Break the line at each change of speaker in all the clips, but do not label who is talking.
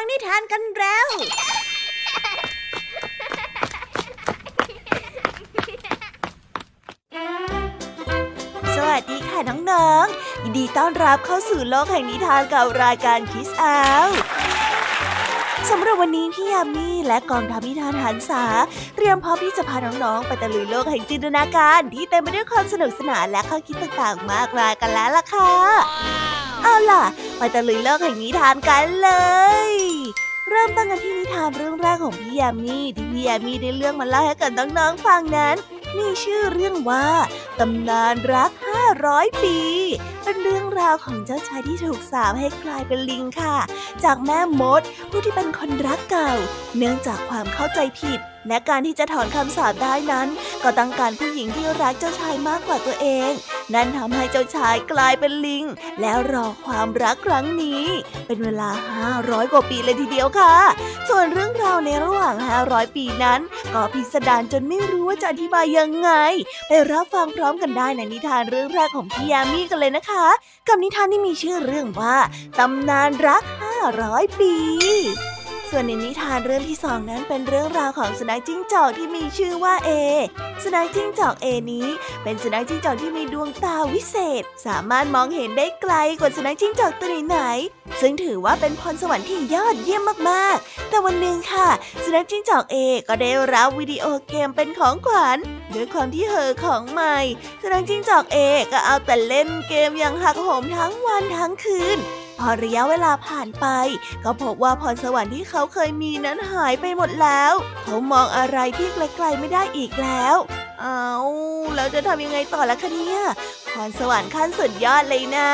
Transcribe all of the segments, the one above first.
ฟังนิทานกันแล้ว สวัสดีค่ะน้องๆยินดีต้อนรับเข้าสู่โลกแห่งนิทานกับรายการคิสอาสำหรับวันนี้พี่ยามีและกองทัพนิทานหันษาเตรียมพร้อมที่จะพาน้องๆ ไปตะลุยโลกแห่งจินตนาการ ที่เต็มไปด้วยความสนุกสนานและข้อคิดต่างๆ มากมายกันแล้วล่ะค่ะ เอาล่ะ ไปตะลุยโลกแห่งนิทานกันเลย เริ่มต้นกันที่นิทานเรื่องแรกของพี่ยามีที่พี่ยามีได้เรื่องมาเล่าให้กับน้องๆฟังนั้น มีชื่อเรื่องว่าตำนานรัก 500 ปี เป็นเรื่องราวของเจ้าชายที่ถูกสาปให้กลายเป็นลิงค่ะ จากแม่มดผู้ที่เป็นคนรักเก่า เนื่องจากความเข้าใจผิด และการที่จะถอนคำสาปได้นั้น ก็ต้องการผู้หญิงที่รักเจ้าชายมากกว่าตัวเอง นั่นทำให้เจ้าชายกลายเป็นลิง แล้วรอความรักครั้งนี้ เป็นเวลา 500 กว่าปีเลยทีเดียวค่ะ ส่วนเรื่องราวในระหว่าง 500 ปีนั้น ก็พิสดารจนไม่รู้ว่าจะอธิบายยังไง ไปรับฟังพร้อมกันได้ในนิทานเรื่องแรกของพี่ยามีกันเลยนะคะ กับนิทานที่มีชื่อเรื่องว่าตำนานรัก 500 ปี ส่วนในนิทานเรื่องที่สองนั้นเป็นเรื่องราวของสุนัขจิ้งจอกที่มีชื่อว่าเอ สุนัขจิ้งจอกเอนี้ เป็นสุนัขจิ้งจอกที่มีดวงตาวิเศษ สามารถมองเห็นได้ไกลกว่าสุนัขจิ้งจอกตัวไหนๆซึ่งถือว่าเป็นพรสวรรค์ที่ยอดเยี่ยมมากๆ แต่วันหนึ่งค่ะ สุนัขจิ้งจอกเอก็ได้รับวิดีโอเกมเป็นของขวัญด้วยความที่เหอของใหม่ สุนัขจิ้งจอกเอก็เอาแต่เล่นเกมอย่างหักโหมทั้งวันทั้งคืน พอระยะเวลาผ่านไป ก็พบว่าพรสวรรค์ที่เขาเคยมีนั้นหายไปหมดแล้ว เขามองอะไรที่ไกลๆไม่ได้อีกแล้ว เอาแล้วจะทำยังไงต่อละคะเนี่ยพรสวรรค์ขั้นสุดยอดเลยนะ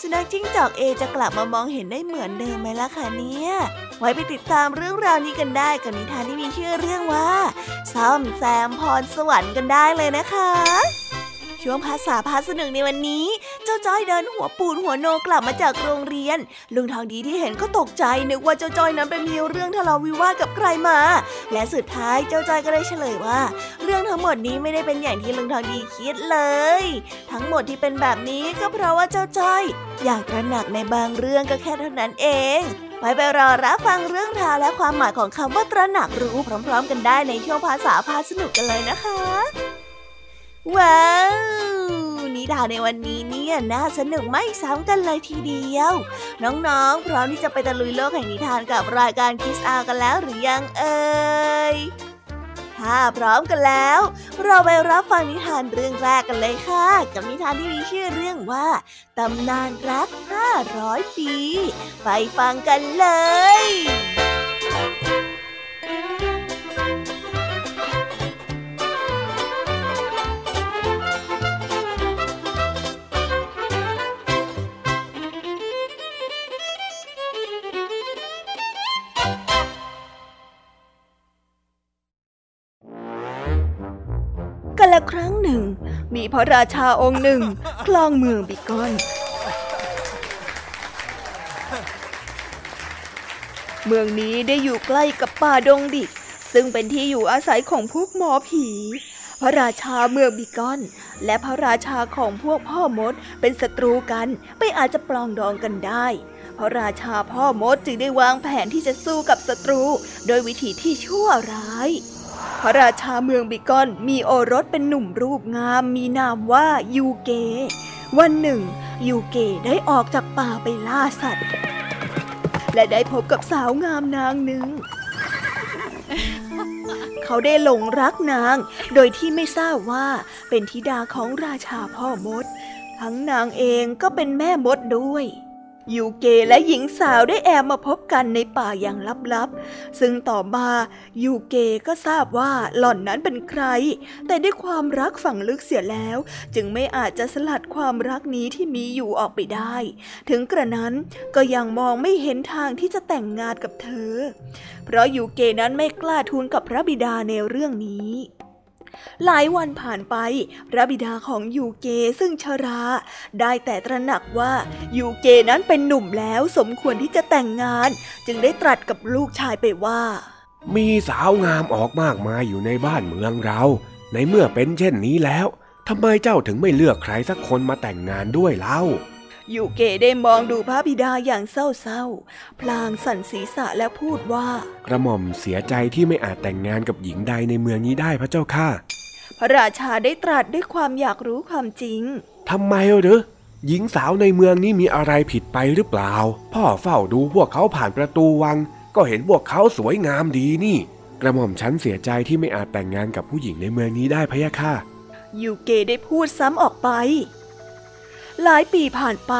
สุนัขจิ้งจอกเอจะกลับมามองเห็นได้เหมือนเดิมไหมล่ะคะเนี่ย ไว้ไปติดตามเรื่องราวนี้กันได้กับนิทานที่มีชื่อเรื่องว่า ซ่อมแซมพรสวรรค์กันได้เลยนะคะ ช่วงภาษาพาสนุกในวันนี้ เจ้าจ้อยเดินหัวปูดหัวโนกลับมาจากโรงเรียน ลุงทองดีที่เห็นก็ตกใจนึกว่าเจ้าจ้อยนั้นไปมีเรื่องทะเลาะวิวาทกับใครมา และสุดท้ายเจ้าจ้อยก็ได้เฉลยว่า เรื่องทั้งหมดนี้ไม่ได้เป็นอย่างที่ลุงทองดีคิดเลย ทั้งหมดที่เป็นแบบนี้ก็เพราะว่าเจ้าจ้อย อยากตระหนักในบางเรื่องก็แค่เท่านั้นเองไว้ไปรอรับฟังเรื่องราวและความหมายของคำว่าตระหนักรู้พร้อม ๆ กันได้ในช่วงภาษาพาสนุกกันเลยนะคะ ว้าว นิทานในวันนี้เนี่ยน่าสนุกไม่ซ้ำกันเลยทีเดียว น้องๆ พร้อมที่จะไปตะลุยโลกแห่งนิทานกับรายการคิสอากันแล้วหรือยังเอ่ยถ้าพร้อมกันแล้ว เราไปรับฟังนิทานเรื่องแรกกันเลยค่ะ กับนิทานที่มีชื่อเรื่องว่าตำนานรัก 500 ปี ไปฟังกันเลย มีพระราชาองค์หนึ่งคลองเมืองบิกอน เมืองนี้ได้อยู่ใกล้กับป่าดงดิบซึ่งเป็นที่อยู่อาศัยของพวกหมอผี พระราชาเมืองบิกอน และพระราชาของพวกพ่อมดเป็นศัตรูกันไม่อาจจะปลองดองกันได้พระราชาพ่อมดจึงได้วางแผนที่จะสู้กับศัตรู โดยวิธีที่ชั่วร้าย พระราชาเมืองบิกอนมีโอรสเป็นหนุ่มรูปงามมีนามว่ายูเก วันหนึ่ง ยูเกได้ออกจากป่าไปล่าสัตว์ และได้พบกับสาวงามนางหนึ่ง เขาได้หลงรักนาง โดยที่ไม่ทราบว่าเป็นธิดาของราชาพ่อมด ทั้งนางเองก็เป็นแม่มดด้วย ยูเกและหญิงสาวได้แอบมาพบกันในป่าอย่างลับๆ ซึ่งต่อมายูเกก็ทราบว่าหล่อนนั้นเป็นใคร แต่ด้วยความรักฝังลึกเสียแล้ว จึงไม่อาจจะสลัดความรักนี้ที่มีอยู่ออกไปได้ ถึงกระนั้นก็ยังมองไม่เห็นทางที่จะแต่งงานกับเธอ เพราะยูเกนั้นไม่กล้าทูลกับพระบิดาในเรื่องนี้ หลายวันผ่านไป พระบิดาของยูเกซึ่งชรา ได้แต่ตระหนักว่ายูเกนั้นเป็นหนุ่มแล้วสมควรที่จะแต่งงาน จึงได้ตรัสกับลูกชายไปว่า
มีสาวงามออกมากมายอยู่ในบ้านเมืองเรา ในเมื่อเป็นเช่นนี้แล้วทำไมเจ้าถึงไม่เลือกใครสักคนมาแต่งงานด้วยเล่า
ยูเกได้มองดูพระบิดาอย่างเศร้าๆ พลางสั่นศีรษะและพูดว่า
กระหม่อมเสียใจที่ไม่อาจแต่งงานกับหญิงใดในเมืองนี้ได้พระเจ้าค่ะ
พระราชาได้ตรัสด้วยความอยากรู้ความจริง
ทำไมหรือหญิงสาวในเมืองนี้มีอะไรผิดไปหรือเปล่า พ่อเฝ้าดูพวกเขาผ่านประตูวัง ก็เห็นพวกเขาสวยงามดีนี่ กระหม่อมฉันเสียใจที่ไม่อาจแต่งงานกับผู้หญิงในเมืองนี้ได้พะยะค่ะ
ยูเกได้พูดซ้ำออกไป หลายปีผ่านไป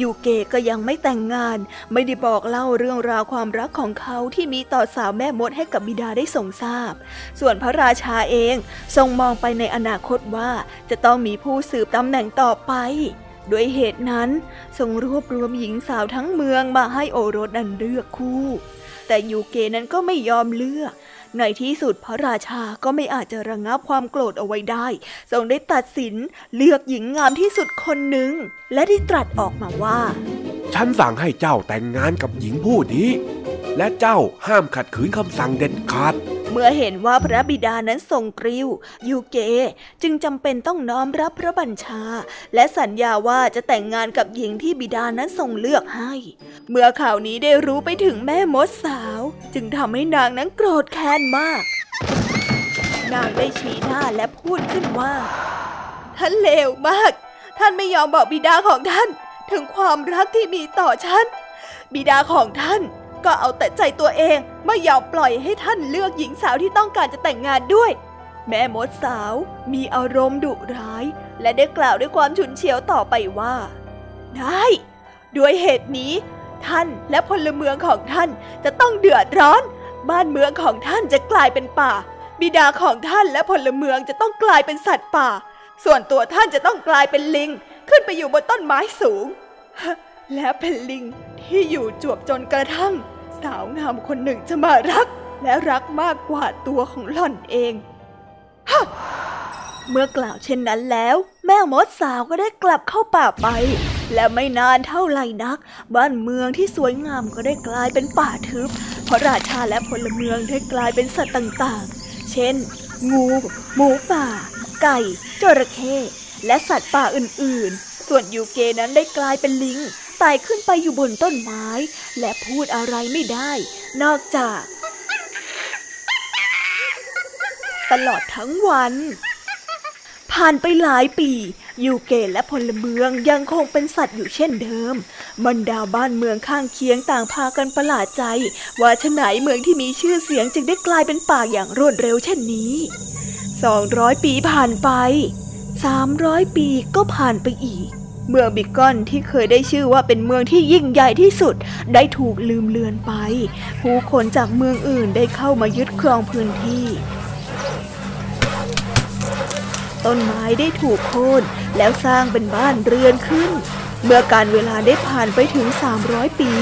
ยูเกก็ยังไม่แต่งงาน ไม่ได้บอกเล่าเรื่องราวความรักของเขาที่มีต่อสาวแม่มดให้กับบิดาได้ทรงทราบ ส่วนพระราชาเองทรงมองไปในอนาคตว่าจะต้องมีผู้สืบตำแหน่งต่อไปด้วยเหตุนั้นทรงรวบรวมหญิงสาวทั้งเมืองมาให้โอรสนั้นเลือกคู่ แต่ยูเกนั้นก็ไม่ยอมเลือก ในที่สุดพระราชาก็ไม่อาจจะระงับความโกรธเอาไว้ได้ ทรงได้ตัดสินเลือกหญิงงามที่สุดคนหนึ่ง และได้ตรัสออกมาว่า
ฉันสั่งให้เจ้าแต่งงานกับหญิงผู้นี้ และเจ้าห้ามขัดขืนคำสั่งเด็ดขาด
เมื่อเห็นว่าพระบิดานั้นทรงกริ้ว ยูเกจึงจำเป็นต้องน้อมรับพระบัญชา และสัญญาว่าจะแต่งงานกับหญิงที่บิดานั้นทรงเลือกให้ เมื่อข่าวนี้ได้รู้ไปถึงแม่มดสาว จึงทำให้นางนั้นโกรธแค้นมาก นางได้ชี้หน้าและพูดขึ้นว่า ท่านเลวมาก ท่านไม่ยอมบอกบิดาของท่าน ถึงความรักที่มีต่อฉัน บิดาของท่าน ก็เอาแต่ใจตัวเอง ไม่ยอมปล่อยให้ท่านเลือกหญิงสาวที่ต้องการจะแต่งงานด้วย แม่มดสาวมีอารมณ์ดุร้าย และได้กล่าวด้วยความฉุนเฉียวต่อไปว่า ได้ ด้วยเหตุนี้ ท่านและพลเมืองของท่านจะต้องเดือดร้อน บ้านเมืองของท่านจะกลายเป็นป่า บิดาของท่านและพลเมืองจะต้องกลายเป็นสัตว์ป่า ส่วนตัวท่านจะต้องกลายเป็นลิง ขึ้นไปอยู่บนต้นไม้สูงและเป็นลิงที่อยู่จวบจนกระทั่ง สาวงามคนหนึ่งจะมารัก และรักมากกว่าตัวของหล่อนเองฮะเมื่อกล่าวเช่นนั้นแล้ว แม่มดสาวก็ได้กลับเข้าป่าไป และไม่นานเท่าไหร่นัก บ้านเมืองที่สวยงามก็ได้กลายเป็นป่าทึบ เพราะราชาและพลเมืองได้กลายเป็นสัตว์ต่างๆ เช่น งู หมูป่า ไก่จระเข้และสัตว์ป่าอื่นๆ ส่วนยูเกนั้นได้กลายเป็นลิง ไต่ขึ้นไปอยู่บนต้นไม้ และพูดอะไรไม่ได้ นอกจาก ตลอดทั้งวัน ผ่านไปหลายปี ยูเกตและพลเมืองยังคงเป็นสัตว์อยู่เช่นเดิม บรรดาบ้านเมืองข้างเคียงต่างพากันประหลาดใจ ว่าฉไหนเมืองที่มีชื่อเสียงจึงได้กลายเป็นป่าอย่างรวดเร็วเช่นนี้สองร้อยปีผ่านไปสามร้อยปีก็ผ่านไปอีก เมืองบิกอนที่เคยได้ชื่อว่าเป็นเมืองที่ยิ่งใหญ่ที่สุด ได้ถูกลืมเลือนไป ผู้คนจากเมืองอื่นได้เข้ามายึดครองพื้นที่ ต้นไม้ได้ถูกโค่นแล้วสร้างเป็นบ้านเรือนขึ้น เมื่อการเวลาได้ผ่านไปถึง 300 ปี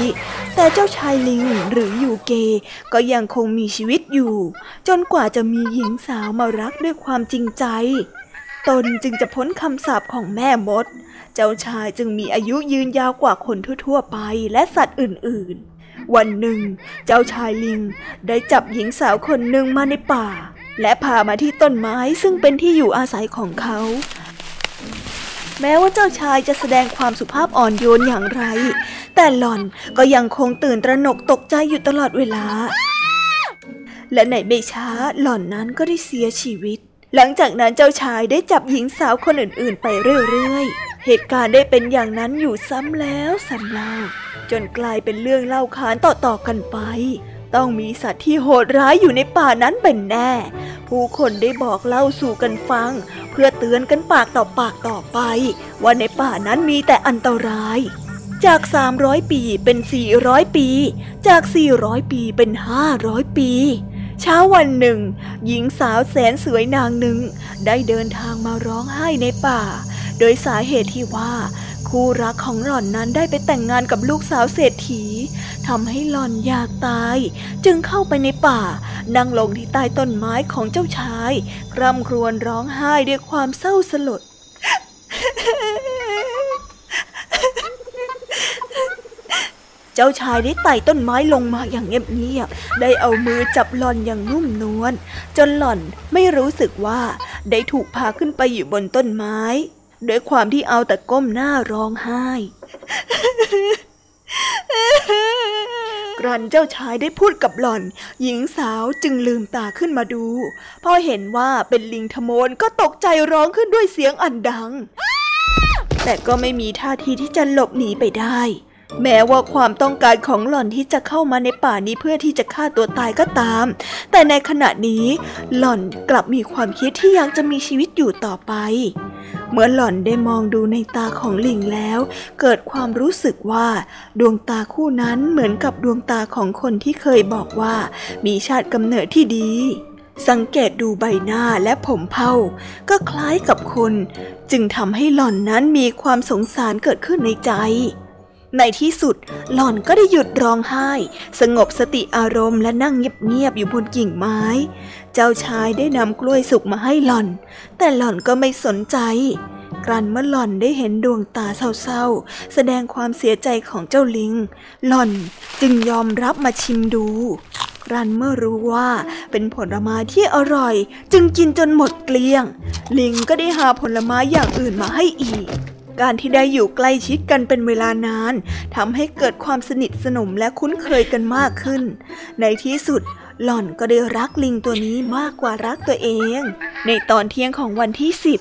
แต่เจ้าชายลิงหรือยูเก ก็ยังคงมีชีวิตอยู่ จนกว่าจะมีหญิงสาวมารักด้วยความจริงใจ ตนจึงจะพ้นคำสาปของแม่มด เจ้าชายจึงมีอายุยืนยาวกว่าคนทั่วๆไปและสัตว์อื่นๆ วันหนึ่ง เจ้าชายลิงได้จับหญิงสาวคนหนึ่งมาในป่า และพามาที่ต้นไม้ซึ่งเป็นที่อยู่อาศัยของเขา แม้ว่าเจ้าชายจะแสดงความสุภาพอ่อนโยนอย่างไร แต่หล่อนก็ยังคงตื่นตระหนกตกใจอยู่ตลอดเวลา และในไม่ช้าหล่อนนั้นก็ได้เสียชีวิตหลังจากนั้นเจ้าชายได้จับหญิงสาวคนอื่นๆ ไปเรื่อยๆ เหตุการณ์ได้เป็นอย่างนั้นอยู่ซ้ำแล้วซ้ำเล่า จนกลายเป็นเรื่องเล่าขานต่อๆกันไป ต้องมีสัตว์ที่โหดร้ายอยู่ในป่านั้นเป็นแน่ ผู้คนได้บอกเล่าสู่กันฟัง เพื่อเตือนกันปากต่อปากต่อไป ว่าในป่านั้นมีแต่อันตรายจาก 300 ปีเป็น 400 ปี จาก 400 ปีเป็น 500 ปี เช้าวันหนึ่ง หญิงสาวแสนสวยนางหนึ่ง ได้เดินทางมาร้องไห้ในป่า โดยสาเหตุที่ว่าคู่รักของหล่อนนั้นได้ไปแต่งงานกับลูกสาวเศรษฐีทำให้หล่อนอยากตาย จึงเข้าไปในป่า นั่งลงที่ใต้ต้นไม้ของเจ้าชายกร่ำครวญร้องไห้ด้วยความเศร้าสลด เจ้าชายได้ไต่ต้นไม้ลงมาอย่างเงียบๆได้เอามือจับหล่อนอย่างนุ่มนวลจนหล่อนไม่รู้สึกว่าได้ถูกพาขึ้นไปอยู่บนต้นไม้ ด้วยความที่เอาแต่ก้มหน้าร้องไห้ กรันเจ้าชายได้พูดกับหล่อน หญิงสาวจึงลืมตาขึ้นมาดู พอเห็นว่าเป็นลิงทมนก็ตกใจร้องขึ้นด้วยเสียงอันดัง แต่ก็ไม่มีท่าทีที่จะหลบหนีไปได้ แม้ว่าความต้องการของหล่อนที่จะเข้ามาในป่านี้เพื่อที่จะฆ่าตัวตายก็ตาม แต่ในขณะนี้หล่อนกลับมีความคิดที่ยังจะมีชีวิตอยู่ต่อไป เมื่อหล่อนได้มองดูในตาของลิงแล้ว เกิดความรู้สึกว่า ดวงตาคู่นั้นเหมือนกับดวงตาของคนที่เคยบอกว่า มีชาติกำเนิดที่ดีสังเกตดูใบหน้าและผมเผาก็คล้ายกับคน จึงทำให้หล่อนนั้นมีความสงสารเกิดขึ้นในใจ ในที่สุดหล่อนก็ได้หยุดร้องไห้ สงบสติอารมณ์และนั่งเงียบๆอยู่บนกิ่งไม้ เจ้าชายได้นำกล้วยสุกมาให้หล่อน แต่หล่อนก็ไม่สนใจ กรันเมื่อหล่อนได้เห็นดวงตาเศร้าๆ แสดงความเสียใจของเจ้าลิง หล่อนจึงยอมรับมาชิมดูกรันเมื่อรู้ว่าเป็นผลไม้ที่อร่อย จึงกินจนหมดเกลี้ยง ลิงก็ได้หาผลไม้อย่างอื่นมาให้อีก การที่ได้อยู่ใกล้ชิดกันเป็นเวลานานทำให้เกิดความสนิทสนมและคุ้นเคยกันมากขึ้น ในที่สุดหล่อนก็ได้รักลิงตัวนี้มากกว่ารักตัวเอง ในตอนเที่ยงของวันที่สิบ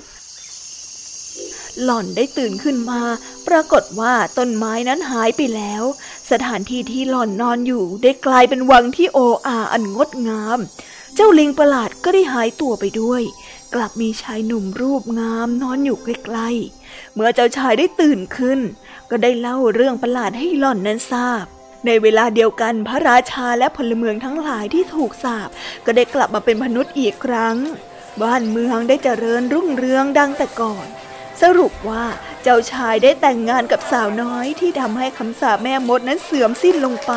หล่อนได้ตื่นขึ้นมา ปรากฏว่าต้นไม้นั้นหายไปแล้ว สถานที่ที่หล่อนนอนอยู่ได้กลายเป็นวังที่โออาอันงดงาม เจ้าลิงประหลาดก็ได้หายตัวไปด้วย กลับมีชายหนุ่มรูปงามนอนอยู่ใกล้ๆ เมื่อเจ้าชายได้ตื่นขึ้น ก็ได้เล่าเรื่องประหลาดให้หล่อนนั้นทราบ ในเวลาเดียวกันพระราชาและพลเมืองทั้งหลายที่ถูกสาบก็ได้กลับมาเป็นมนุษย์อีกครั้ง บ้านเมืองได้เจริญรุ่งเรืองดังแต่ก่อน สรุปว่าเจ้าชายได้แต่งงานกับสาวน้อยที่ทำให้คำสาปแม่มดนั้นเสื่อมสิ้นลงไป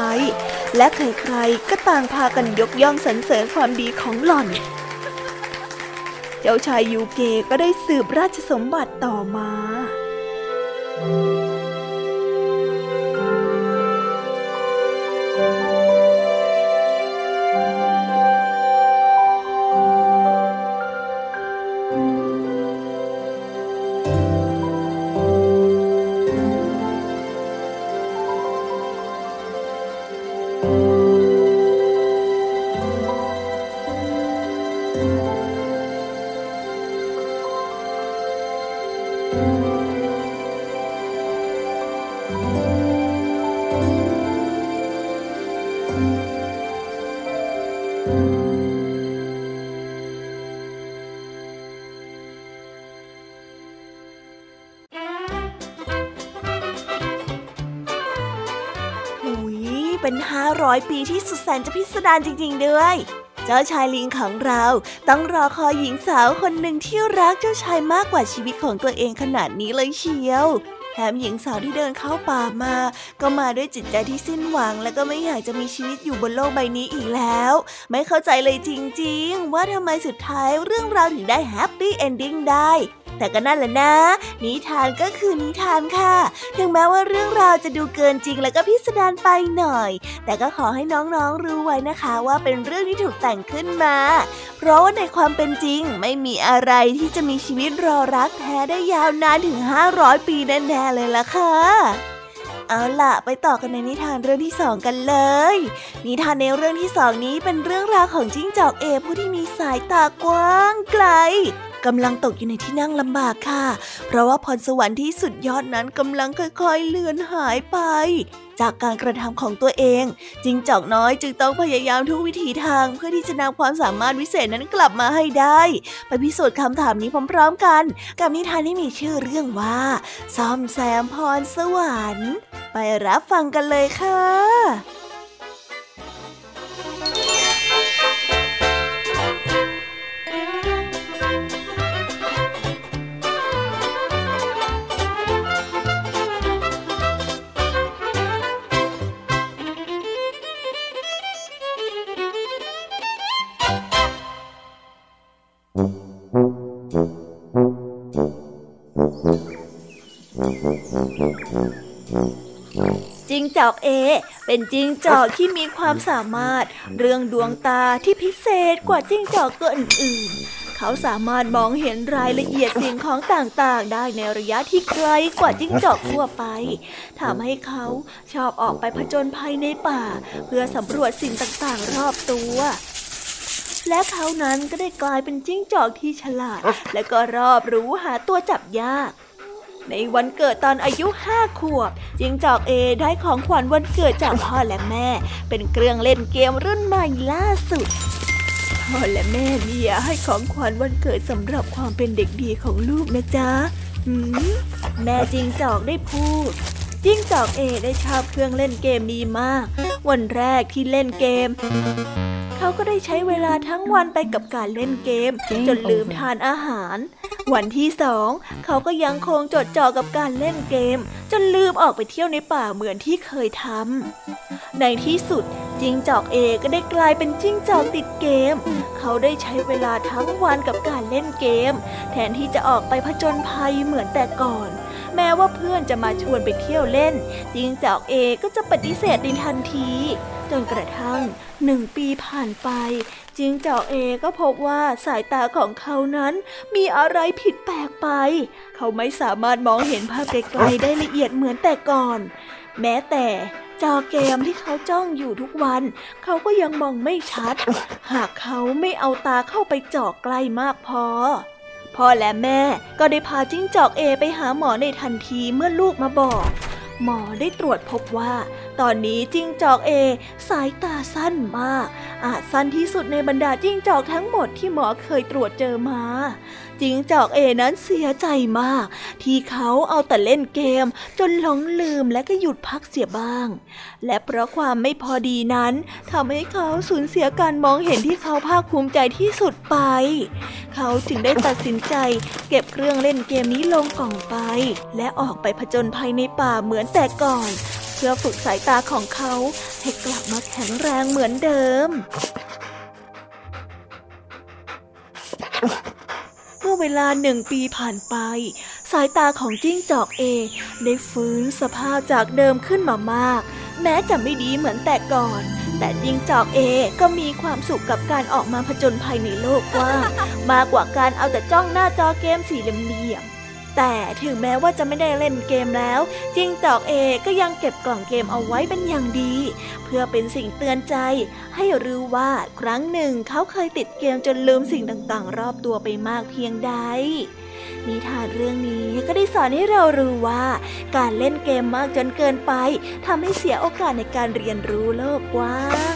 และใครๆก็ต่างพากันยกย่องสรรเสริญความดีของหล่อนเจ้าชายยูเกก็ได้สืบราชสมบัติต่อมา เร้อยปีที่สุดแสนจะพิสดารจริง ๆ ด้วย เจ้าชายลิงของเราต้องรอคอยหญิงสาวคนหนึ่งที่รักเจ้าชายมากกว่าชีวิตของตัวเองขนาดนี้เลยเชียวแถมหญิงสาวที่เดินเข้าป่ามา ก็มาด้วยจิตใจที่สิ้นหวัง และก็ไม่อยากจะมีชีวิตอยู่บนโลกใบนี้อีกแล้ว ไม่เข้าใจเลยจริงๆ ว่าทำไมสุดท้ายเรื่องราวถึงได้ happy ending ได้ แต่ก็นั่นแหละนะ นิทานก็คือนิทานค่ะ ถึงแม้ว่าเรื่องราวจะดูเกินจริงแล้วก็พิสดารไปหน่อย แต่ก็ขอให้น้องๆรู้ไว้นะคะว่าเป็นเรื่องที่ถูกแต่งขึ้นมา เพราะว่าในความเป็นจริงไม่มีอะไรที่จะมีชีวิตรอรักแท้ได้ยาวนานถึง 500 ปีแน่ๆเลยล่ะค่ะเอาล่ะ ไปต่อกันในนิทานเรื่องที่สองกันเลย นิทานในเรื่องที่สองนี้เป็นเรื่องราวของจิ้งจอกเอผู้ที่มีสายตากว้างไกล กำลังตกอยู่ในที่นั่งลำบากค่ะ เพราะว่าพรสวรรค์ที่สุดยอดนั้นกำลังค่อยๆเลือนหายไป จากการกระทำของตัวเองจิงจอกน้อยจึงต้องพยายามทุกวิถีทางเพื่อที่จะนำความสามารถวิเศษนั้นกลับมาให้ได้ ไปพิสูจน์คำถามนี้พร้อมๆกัน กับนิทานที่มีชื่อเรื่องว่า ซ่อมแซมพรสวรรค์ ไปรับฟังกันเลยค่ะ งจอกเอ เป็นจิงจอกที่มีความสามารถเรื่องดวงตาที่พิเศษกว่าจิงจอกตัวอื่นๆ เขาสามารถมองเห็นรายละเอียดสิ่งของต่างๆ ได้ในระยะที่ไกลกว่าจิ้งจอกทั่วไปทำให้เขาชอบออกไปผจญภัยในป่า เพื่อสำรวจสิ่งต่างๆ รอบตัวและเขานั้นก็ได้กลายเป็นจิ้งจอกที่ฉลาด และก็รอบรู้หาตัวจับยาก ในวันเกิดตอนอายุห้าขวบ จิงจอกเอได้ของขวัญวันเกิดจากพ่อและแม่ เป็นเครื่องเล่นเกมรุ่นใหม่ล่าสุด พ่อและแม่เลียให้ของขวัญวันเกิดสำหรับความเป็นเด็กดีของลูกนะจ๊ะแม่จิงจอกได้พูด จิงจอกเอได้ชอบเครื่องเล่นเกมนี้มาก วันแรกที่เล่นเกมเขาก็ได้ใช้เวลาทั้งวันไปกับการเล่นเกม จนลืมทานอาหาร วันที่สองเขาก็ยังคงจดจ่อกับการเล่นเกม จนลืมออกไปเที่ยวในป่าเหมือนที่เคยทำในที่สุดจิงจอกเอก็ได้กลายเป็นจิ้งจอกติดเกม เขาได้ใช้เวลาทั้งวันกับการเล่นเกม แทนที่จะออกไปผจญภัยเหมือนแต่ก่อน แม้ว่าเพื่อนจะมาชวนไปเที่ยวเล่น จิงจอกเอก็จะปฏิเสธในทันที จนกระทั่งหนึ่งปีผ่านไป จิงจอกเอก็พบว่าสายตาของเขานั้นมีอะไรผิดแปลกไป เขาไม่สามารถมองเห็นภาพไกลๆได้ละเอียดเหมือนแต่ก่อน แม้แต่จอเกมที่เขาจ้องอยู่ทุกวัน เขาก็ยังมองไม่ชัด หากเขาไม่เอาตาเข้าไปจ่อใกล้มากพอ พ่อและแม่ก็ได้พาจิ้งจอกเอไปหาหมอในทันทีเมื่อลูกมาบอก หมอได้ตรวจพบว่า ตอนนี้จิ้งจอกเอ สายตาสั้นมาก อาจสั้นที่สุดในบรรดาจิ้งจอกทั้งหมดที่หมอเคยตรวจเจอมาจิงจอกเอนั้นเสียใจมาก ที่เขาเอาแต่เล่นเกม จนหลงลืมและก็หยุดพักเสียบ้าง และเพราะความไม่พอดีนั้นทำให้เขาสูญเสียการมองเห็นที่เขาภาคภูมิใจที่สุดไป เขาจึงได้ตัดสินใจ เก็บเครื่องเล่นเกมนี้ลงกล่องไป และออกไปผจญภัยในป่าเหมือนแต่ก่อน เพื่อฝึกสายตาของเขาให้กลับมาแข็งแรงเหมือนเดิม เมื่อเวลาหนึ่งปีผ่านไป สายตาของจิ้งจอกเอ ได้ฟื้นสภาพจากเดิมขึ้นมามาก แม้จะไม่ดีเหมือนแต่ก่อนแต่จิ้งจอกเอก็มีความสุขกับการออกมาผจญภัยในโลกกว้างมากกว่าการเอาแต่จ้องหน้าจอเกมสี่เหลี่ยม แต่ถึงแม้ว่าจะไม่ได้เล่นเกมแล้ว จิงจอกเอก็ยังเก็บกล่องเกมเอาไว้เป็นอย่างดี เพื่อเป็นสิ่งเตือนใจ ให้รู้ว่าครั้งหนึ่งเขาเคยติดเกมจนลืมสิ่งต่างๆ รอบตัวไปมากเพียงใดนิทานเรื่องนี้ก็ได้สอนให้เรารู้ว่า การเล่นเกมมากจนเกินไปทำให้เสียโอกาสในการเรียนรู้โลกกว้าง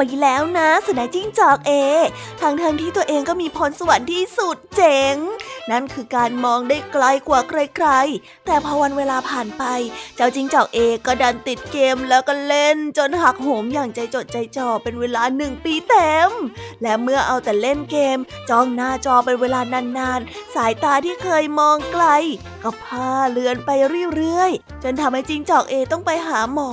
ไปแล้วนะสุนัขจิ้งจอกเอทางทางๆที่ตัวเองก็มีพรสวรรค์ที่สุดเจ๋ง นั่นคือการมองได้ไกลกว่าใครๆ แต่พอวันเวลาผ่านไป เจ้าจิงจอกเอก็ดันติดเกมแล้วก็เล่นจนหักโหมอย่างใจจดใจจ่อเป็นเวลาหนึ่งปีเต็ม และเมื่อเอาแต่เล่นเกม จ้องหน้าจอเป็นเวลานานๆ สายตาที่เคยมองไกล ก็พาเลือนไปเรื่อยๆ จนทำให้จิงจอกเอต้องไปหาหมอ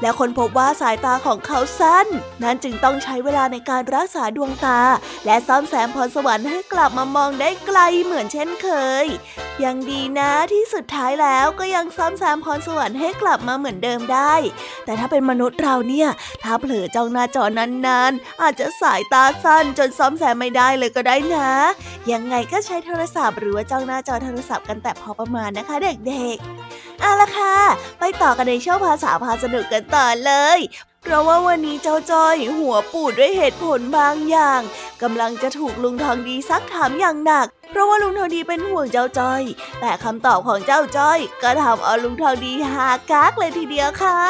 และคนพบว่าสายตาของเขาสั้น นั้นจึงต้องใช้เวลาในการรักษาดวงตา และซ่อมแซมพรสวรรค์ให้กลับมามองได้ไกลเหมือนเช่นเคย ยังดีนะที่สุดท้ายแล้วก็ยังซ่อมแซมพรสวรรค์ให้กลับมาเหมือนเดิมได้ แต่ถ้าเป็นมนุษย์เราเนี่ย ถ้าเผลอจ้องหน้าจอนานๆ อาจจะสายตาสั้นจนซ่อมแซมไม่ได้เลยก็ได้นะ ยังไงก็ใช้โทรศัพท์หรือว่าจ้องหน้าจอโทรศัพท์กันแต่พอประมาณนะคะเด็กๆเอาละค่ะ ไปต่อกันในช่วงภาษาพาสนุกกันต่อเลย เพราะว่าวันนี้เจ้าจ้อยหัวปูดด้วยเหตุผลบางอย่างกำลังจะถูกลุงทองดีซักถามอย่างหนัก เพราะว่าลุงทองดีเป็นห่วงเจ้าจ้อย แต่คำตอบของเจ้าจ้อยก็ทำเอาลุงทองดีหากากเลยทีเดียวค่ะ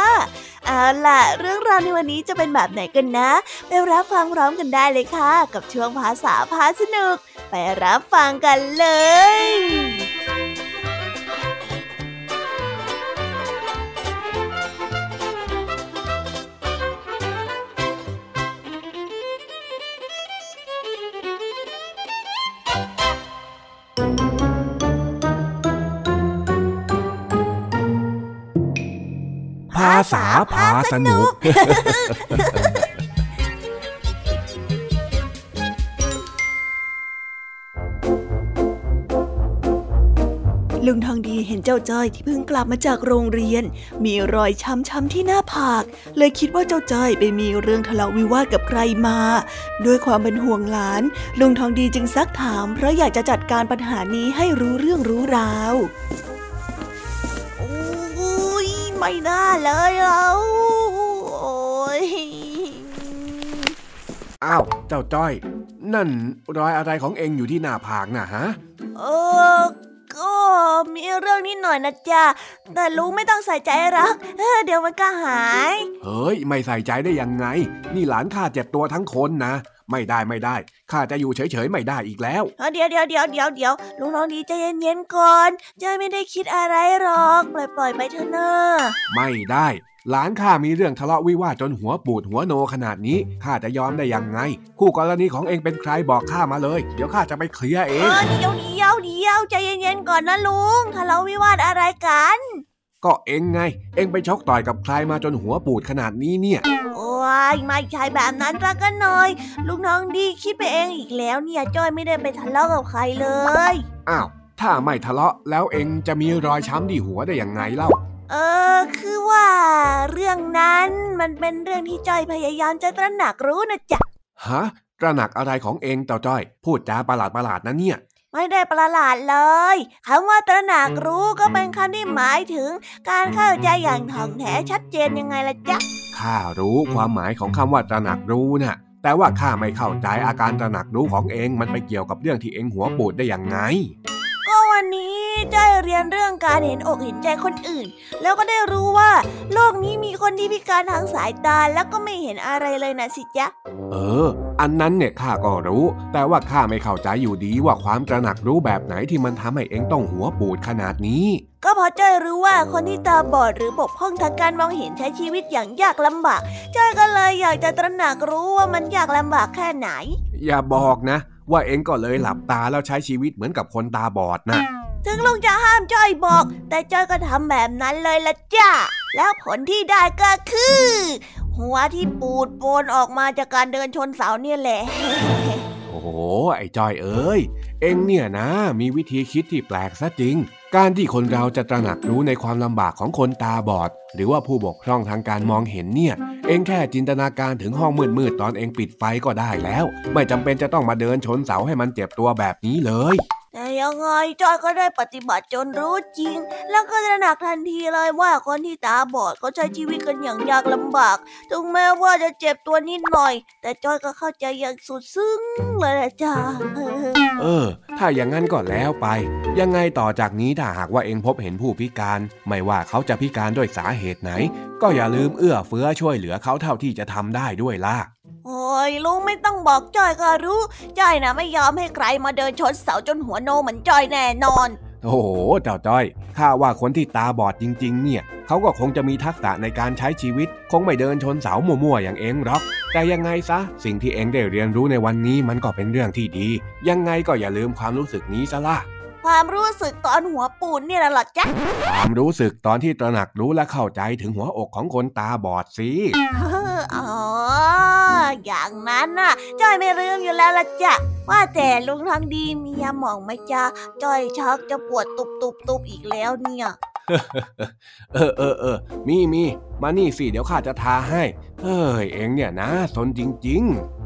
เอาล่ะ เรื่องราวในวันนี้จะเป็นแบบไหนกันนะไปรับฟังพร้อมกันได้เลยค่ะ กับช่วงภาษาพาสนุก ไปรับฟังกันเลย
ษาพาสนุก
ลุงทองดีเห็นเจ้าจ้อยที่เพิ่งกลับมาจากโรงเรียน มีรอยช้ำๆที่หน้าผาก เลยคิดว่าเจ้าจ้อยไปมีเรื่องทะเลาะวิวาทกับใครมา ด้วยความเป็นห่วงหลาน ลุงทองดีจึงซักถาม เพราะอยากจะจัดการปัญหานี้ให้รู้เรื่องรู้ราว ไม่น่าเลยเราโอ้ย
อ้าว เจ้าจ้อย นั่นรอยอะไรของเองอยู่ที่หน้าผากน่ะฮะ
เออ ก็มีเรื่องนิดหน่อยนะจ๊ะ แต่ลุงไม่ต้องใส่ใจหรอกเออเดี๋ยวมันก็หาย
เฮ้ย ไม่ใส่ใจได้ยังไง นี่หลานข้าเจ็บตัวทั้งคนนะ ไม่ได้ไม่ได้ข้าจะอยู่เฉยๆไม่ได้อีกแล้ว
เออเดี๋ยวเดี๋ยวเดี๋ยวเดี๋ยวเดี๋ยวลุงน้องดีใจเย็นๆก่อนใจอยไม่ได้คิดอะไรหรอก ปล่อยปล่อยไปเถอะนะ
ไม่ได้หลานข้ามีเรื่องทะเลาะวิวาทจนหัวปูดหัวโนขนาดนี้ข้าจะยอมได้ยังไง คู่กรณีของเองเป็นใครบอกข้ามาเลย เดี๋ยวข้าจะไปเคลียร์เอ
เองอเดี๋ยวเดี๋ยวเดี๋ยวใจเย็นๆก่อนนะลุงทะเลาะวิวาทอะไรกัน
ก็เองไง เองไปชกต่อยกับใครมาจนหัวปูดขนาดนี้เนี่ย
โอ้ยไม่ใช่แบบนั้นสักกันหน่อยลุงน้องดีคิดไปเองอีกแล้วเนี่ยจ้อยไม่ได้ไปทะเลาะกับใครเลย
อ้าวถ้าไม่ทะเลาะแล้วเองจะมีรอยช้ำที่หัวได้ยังไงเล่า
เออ คือว่า เรื่องนั้นมันเป็นเรื่องที่จ้อยพยายามจะตระหนักรู้นะจ๊ะ
ฮะตระหนักอะไรของเองเต่าจ้อย พูดจาประหลาดประหลาดๆนะเนี่ย
ไม่ได้ประหลาดเลยคำว่าตระหนักรู้ก็เป็นคำที่หมายถึง การเข้าใจอย่างถ่องแท้ชัดเจนยังไงล่ะจ๊ะ
ข้ารู้ความหมายของคำว่าตระหนักรู้น่ะ แต่ว่าข้าไม่เข้าใจอาการตระหนักรู้ของเองมันไปเกี่ยวกับเรื่องที่เองหัวปูดได้ยังไง
ก็ วันนี้จ้อยเรียนเรื่องการเห็นอกเห็นใจคนอื่น แล้วก็ได้รู้ว่า โลกนี้มีคนที่พิการทางสายตาแล้วก็ไม่เห็นอะไรเลยนะสิจ๊ะ
เออ อันนั้นเนี่ยข้าก็รู้ แต่ว่าข้าไม่เข้าใจอยู่ดีว่าความตระหนักรู้แบบไหนที่มันทำให้เองต้องหัวปูดขนาดนี้
ก็เพราะจ้อยรู้ว่าคนที่ตาบอดหรือบกพร่องทางการมองเห็นใช้ชีวิตอย่างยากลำบากจ้อยก็เลยอยากจะตระหนักรู้ว่ามันยากลำบากแค่ไหน
อย่าบอกนะ ว่าเองก็เลยหลับตาแล้วใช้ชีวิตเหมือนกับคนตาบอดนะ
ถึงลุงจะห้ามจ้อยบอก แต่จ้อยก็ทำแบบนั้นเลยละจ้าแล้วผลที่ได้ก็คือ หัวที่ปูดโปนออกมาจากการเดินชนเสาเนี่ยแหละ
โอ้โหไอ้จอยเอ้ย เองเนี่ยนะ มีวิธีคิดที่แปลกซะจริง การที่คนเราจะตระหนักรู้ในความลำบากของคนตาบอด หรือว่าผู้บกพร่องทางการมองเห็นเนี่ย เองแค่จินตนาการถึงห้องมืดๆตอนเองปิดไฟก็ได้แล้ว ไม่จำเป็นจะต้องมาเดินชนเสาให้มันเจ็บตัวแบบนี้เลย
แต่ยังไงจ้อยก็ได้ปฏิบัติจนรู้จริง แล้วก็ตระหนักทันทีเลยว่าคนที่ตาบอดเขาใช้ชีวิตกันอย่างยากลำบาก ถึงแม้ว่าจะเจ็บตัวนิดหน่อย แต่จ้อยก็เข้าใจอย่างสุดซึ้งเลยนะจ้า
เออ ถ้าอย่างนั้นก็แล้วไป ยังไงต่อจากนี้ถ้าหากว่าเองพบเห็นผู้พิการ ไม่ว่าเขาจะพิการด้วยสาเหตุไหน ก็อย่าลืมเอื้อเฟื้อช่วยเหลือเขาเท่าที่จะทำได้ด้วยล่ะ
โอ้ยลุงไม่ต้องบอกจ้อยก็รู้ จ้อยนะไม่ยอมให้ใครมาเดินชนเสาจนหัวโนเหมือนจ้อยแน่นอน
โอ้โหเจ้าจ้อยข้าว่าคนที่ตาบอดจริง ๆ เนี่ยเขาก็คงจะมีทักษะในการใช้ชีวิต คงไม่เดินชนเสามั่วๆอย่างเองหรอก แต่ยังไงซะ สิ่งที่เองได้เรียนรู้ในวันนี้มันก็เป็นเรื่องที่ดี ยังไงก็อย่าลืมความรู้สึกนี้ซะล่ะ
ความรู้สึกตอนหัวปูนเนี่ยน่ะเหรอจ๊ะ
ความรู้สึกตอนที่ตระหนักรู้และเข้าใจถึงหัวอกของคนตาบอดสิ
อ๋อ อย่างนั้นน่ะจ้อยไม่ลืมอยู่แล้วละจ้ะ ว่าแต่ลุงทางดีมียาหมองไหมจ๊ะจ้อยชักจะปวดตุบตุบตุบอีกแล้วเนี่ย
เออเออเออมีมีมานี่สิเดี๋ยวข้าจะทาให้เฮ้ยเองเนี่ยนะสนจริง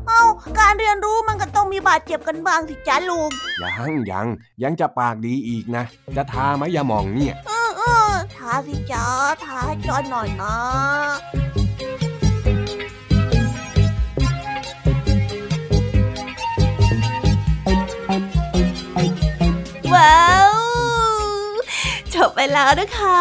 เอา้าการเรียนรู้มันก็ต้องมีบาดเจ็บกันบ้างสิจ้าลุง
ยังยังยังจะปากดีอีกนะ จะทาไหมอย่ามองเนี่ย
เออเออทาสิจ้าทาให้จอนหน่อยนะว้าว จบไปแล้วนะคะ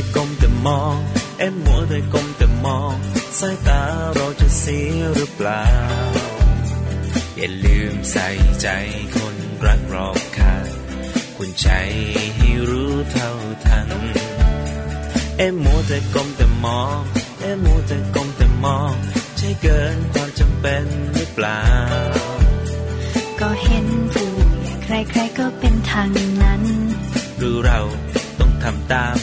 แต่ก้มแต่มอง เอ็มมัวแต่ก้มแต่มอง สายตาเราจะเสียหรือเปล่า อย่าลืมใส่ใจคนรักรอบค่างคุณใจให้รู้เท่าทัน เอ็มมัวแต่ก้มแต่มอง เอ็มมัวแต่ก้มแต่มอง ใช่เกินความจำเป็นหรือเปล่า
ก็เห็นผู้ใหญ่ใครๆก็เป็นทางนั้น
หรือเราต้องทำตาม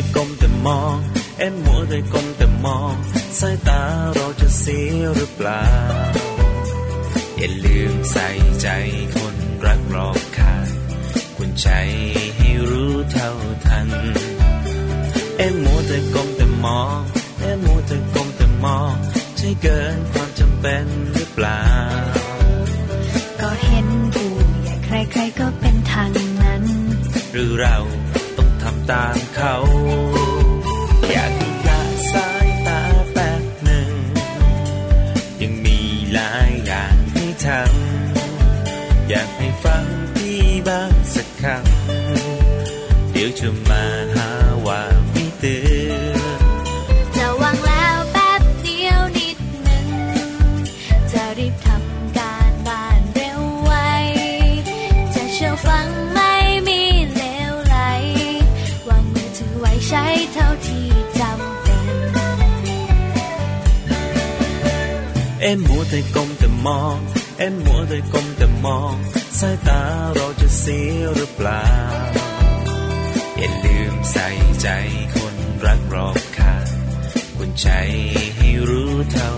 แต่
ก้มแต่
มอง เอ็มมัวแต่ก้มแต่มอง สายตาเราจะเสียหรือเปล่า อย่าลืมใส่ใจคนรักรอบค่างคุณใจให้รู้เท่าทัน เอ็มมัวแต่ก้มแต่มอง เอ็มมัวแต่ก้มแต่มอง ใช่เกินความจำเป็นหรือเปล่า
ก็เห็นผู้ใหญ่ใครๆก็เป็นทางนั้น
หรือเรา ต้องเขา อยากละสายตาแป๊บหนึ่ง ยังมีหลายอย่างให้ทำอยากให้ฟังพี่บ้างสักคำเดี๋ยวจะ เอ็
มมัว
แต่ก้มแต่มอง เอ็มมัวแต่ก้มแต่มอง สายตาเราจะเสียหรือเปล่า อย่าลืมใส่ใจคนรักรอบค่าคุณใจให้รู้เท่า